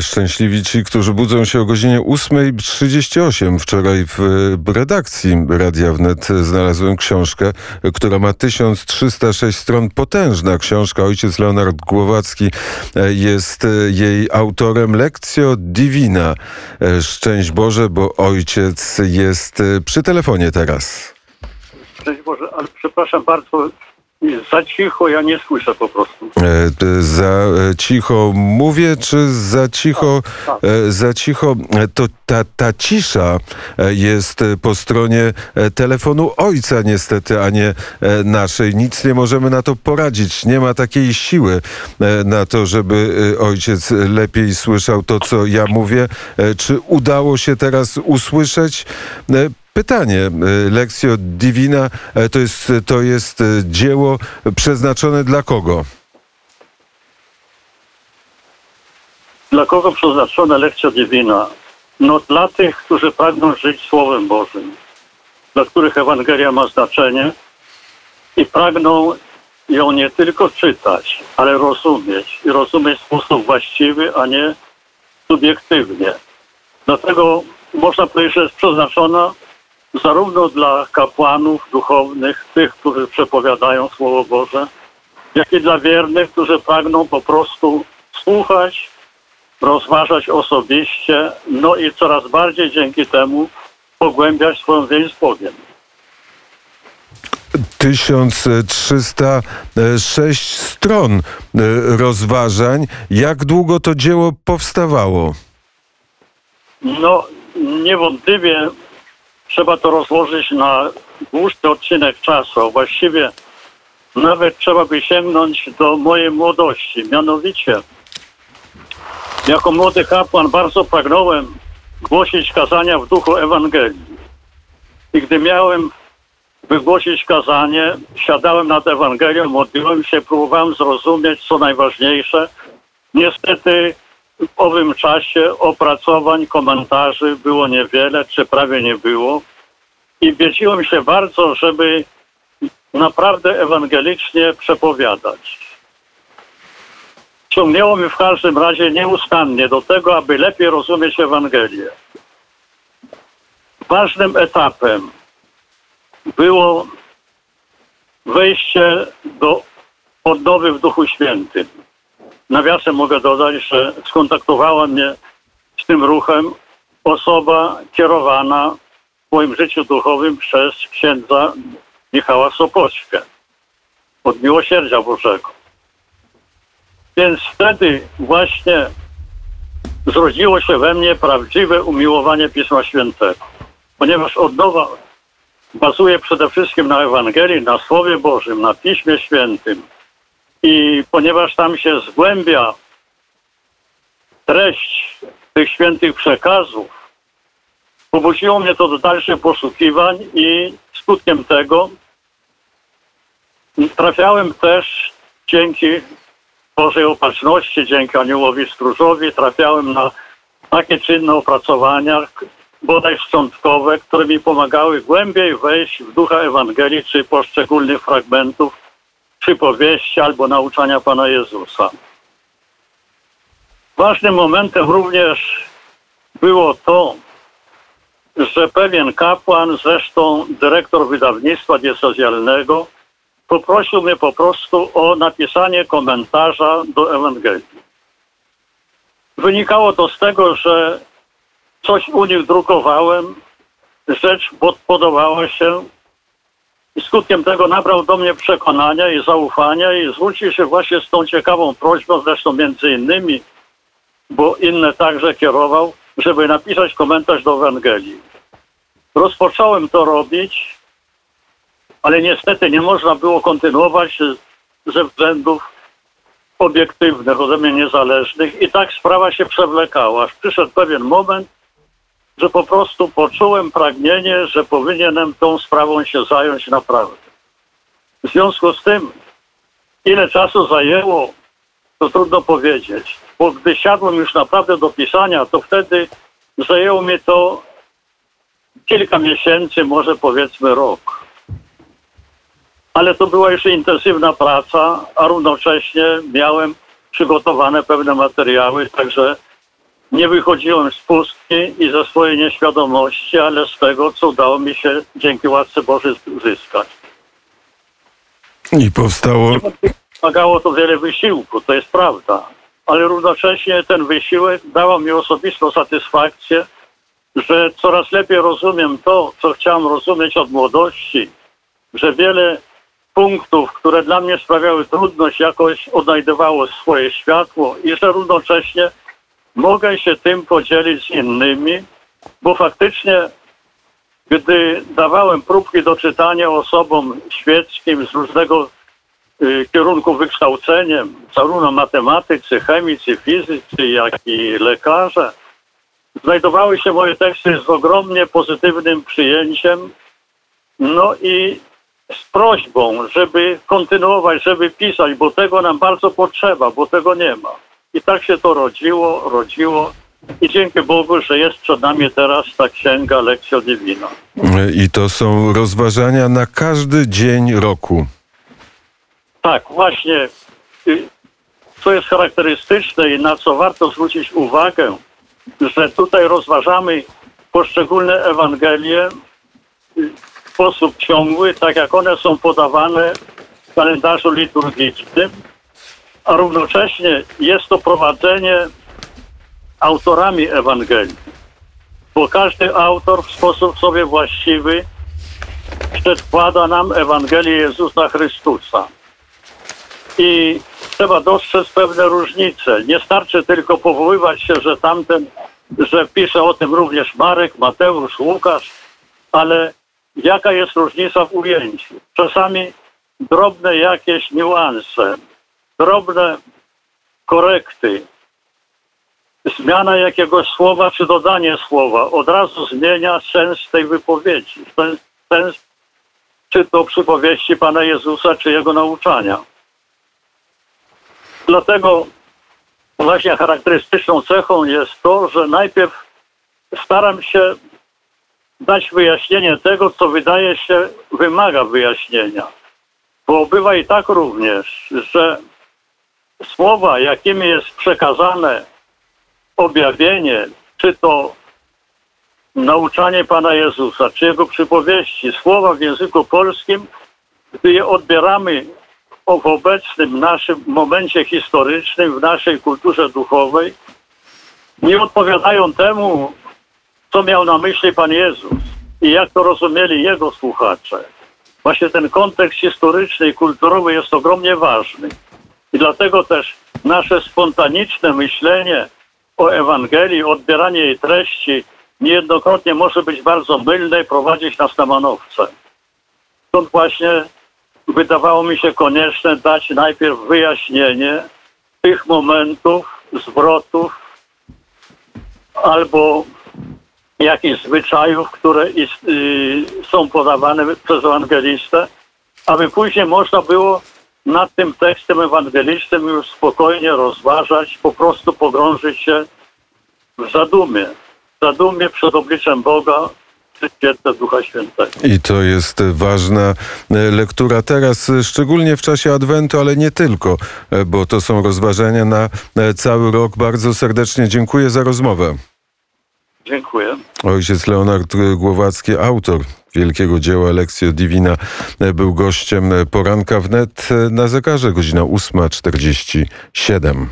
Szczęśliwi ci, którzy budzą się o godzinie 8.38. Wczoraj w redakcji Radia Wnet znalazłem książkę, która ma 1306 stron. Potężna książka. Ojciec Leonard Głowacki jest jej autorem. Lekcjo Divina. Szczęść Boże, bo ojciec jest przy telefonie teraz. Szczęść Boże, ale przepraszam bardzo, za cicho ja nie słyszę po prostu. E, za e, cicho mówię, czy za cicho, tak, tak. E, za cicho, to ta, ta cisza jest po stronie telefonu ojca niestety, a nie naszej. Nic nie możemy na to poradzić. Nie ma takiej siły na to, żeby ojciec lepiej słyszał to, co ja mówię. Czy udało się teraz usłyszeć? Pytanie, Lekcjo Divina to jest, to jest dzieło przeznaczone dla kogo? Dla kogo przeznaczone Lekcja Divina? No dla tych, którzy pragną żyć Słowem Bożym, dla których Ewangelia ma znaczenie i pragną ją nie tylko czytać, ale rozumieć i rozumieć w sposób właściwy, a nie subiektywnie. Dlatego można powiedzieć, że jest przeznaczona zarówno dla kapłanów duchownych, tych, którzy przepowiadają Słowo Boże, jak i dla wiernych, którzy pragną po prostu słuchać, rozważać osobiście, no i coraz bardziej dzięki temu pogłębiać swoją więź z Bogiem. 1306 stron e, rozważań. Jak długo to dzieło powstawało? No, niewątpliwie trzeba to rozłożyć na dłuższy odcinek czasu. Właściwie nawet trzeba by sięgnąć do mojej młodości. Mianowicie, jako młody kapłan bardzo pragnąłem głosić kazania w duchu Ewangelii. I gdy miałem wygłosić kazanie, siadałem nad Ewangelią, modliłem się, próbowałem zrozumieć, co najważniejsze. Niestety w owym czasie opracowań, komentarzy było niewiele, czy prawie nie było. I wiedziłem się bardzo, żeby naprawdę ewangelicznie przepowiadać. Ciągnęło mi w każdym razie nieustannie do tego, aby lepiej rozumieć Ewangelię. Ważnym etapem było wejście do odnowy w Duchu Świętym. Nawiasem mogę dodać, że skontaktowała mnie z tym ruchem osoba kierowana w moim życiu duchowym przez księdza Michała Sopoćkę od Miłosierdzia Bożego. Więc wtedy właśnie zrodziło się we mnie prawdziwe umiłowanie Pisma Świętego. Ponieważ odnowa bazuje przede wszystkim na Ewangelii, na Słowie Bożym, na Piśmie Świętym, i ponieważ tam się zgłębia treść tych świętych przekazów, pobudziło mnie to do dalszych poszukiwań i skutkiem tego trafiałem też dzięki Bożej opatrzności, dzięki Aniołowi Stróżowi, trafiałem na takie czynne opracowania, bodaj szczątkowe, które mi pomagały głębiej wejść w ducha Ewangelii czy poszczególnych fragmentów przypowieści albo nauczania Pana Jezusa. Ważnym momentem również było to, że pewien kapłan, zresztą dyrektor wydawnictwa diecezjalnego, poprosił mnie po prostu o napisanie komentarza do Ewangelii. Wynikało to z tego, że coś u nich drukowałem, rzecz podobała się i skutkiem tego nabrał do mnie przekonania i zaufania i zwrócił się właśnie z tą ciekawą prośbą, zresztą między innymi, bo inne także kierował, żeby napisać komentarz do Ewangelii. Rozpocząłem to robić, ale niestety nie można było kontynuować ze względów obiektywnych, ode mnie niezależnych i tak sprawa się przewlekała. Aż przyszedł pewien moment, że po prostu poczułem pragnienie, że powinienem tą sprawą się zająć naprawdę. W związku z tym, ile czasu zajęło, to trudno powiedzieć, bo gdy siadłem już naprawdę do pisania, to wtedy zajęło mi to kilka miesięcy, może powiedzmy rok. Ale to była jeszcze intensywna praca, a równocześnie miałem przygotowane pewne materiały, także nie wychodziłem z pustki i ze swojej nieświadomości, ale z tego, co udało mi się dzięki łasce Bożej zyskać. I powstało. Wymagało to wiele wysiłku, to jest prawda, ale równocześnie ten wysiłek dał mi osobistą satysfakcję, że coraz lepiej rozumiem to, co chciałem rozumieć od młodości, że wiele punktów, które dla mnie sprawiały trudność, jakoś odnajdywało swoje światło i że równocześnie mogę się tym podzielić z innymi, bo faktycznie, gdy dawałem próbki do czytania osobom świeckim z różnego y, kierunku wykształceniem, zarówno matematycy, chemicy, fizycy, jak i lekarze, znajdowały się moje teksty z ogromnie pozytywnym przyjęciem, no i z prośbą, żeby kontynuować, żeby pisać, bo tego nam bardzo potrzeba, bo tego nie ma. I tak się to rodziło, rodziło. I dzięki Bogu, że jest przed nami teraz ta księga Lekcja Divina. I to są rozważania na każdy dzień roku. Tak, właśnie. Co jest charakterystyczne i na co warto zwrócić uwagę, że tutaj rozważamy poszczególne Ewangelie w sposób ciągły, tak jak one są podawane w kalendarzu liturgicznym, a równocześnie jest to prowadzenie autorami Ewangelii, bo każdy autor w sposób sobie właściwy przedkłada nam Ewangelię Jezusa Chrystusa. I trzeba dostrzec pewne różnice. Nie starczy tylko powoływać się, że tamten, że pisze o tym również Marek, Mateusz, Łukasz, ale jaka jest różnica w ujęciu? Czasami drobne jakieś niuanse, drobne korekty, zmiana jakiegoś słowa czy dodanie słowa od razu zmienia sens tej wypowiedzi, sens, sens czy to przypowieści Pana Jezusa, czy Jego nauczania. Dlatego właśnie charakterystyczną cechą jest to, że najpierw staram się dać wyjaśnienie tego, co wydaje się wymaga wyjaśnienia. Bo bywa i tak również, że słowa, jakimi jest przekazane objawienie, czy to nauczanie Pana Jezusa, czy Jego przypowieści, słowa w języku polskim, gdy je odbieramy w obecnym naszym momencie historycznym, w naszej kulturze duchowej, nie odpowiadają temu, co miał na myśli Pan Jezus i jak to rozumieli Jego słuchacze. Właśnie ten kontekst historyczny i kulturowy jest ogromnie ważny. I dlatego też nasze spontaniczne myślenie o Ewangelii, odbieranie jej treści niejednokrotnie może być bardzo mylne i prowadzić nas na manowce. Stąd właśnie wydawało mi się konieczne dać najpierw wyjaśnienie tych momentów, zwrotów albo jakichś zwyczajów, które y, są podawane przez ewangelistę, aby później można było nad tym tekstem ewangelistycznym już spokojnie rozważać, po prostu pogrążyć się w zadumie. W zadumie przed obliczem Boga, przy świetle Ducha Świętego. I to jest ważna e, lektura teraz, e, szczególnie w czasie Adwentu, ale nie tylko, e, bo to są rozważania na cały rok. Bardzo serdecznie dziękuję za rozmowę. Dziękuję. Ojciec Leonard Głowacki, autor wielkiego dzieła Lekcjo Divina, e, był gościem poranka wnet na zegarze, godzina 8.47.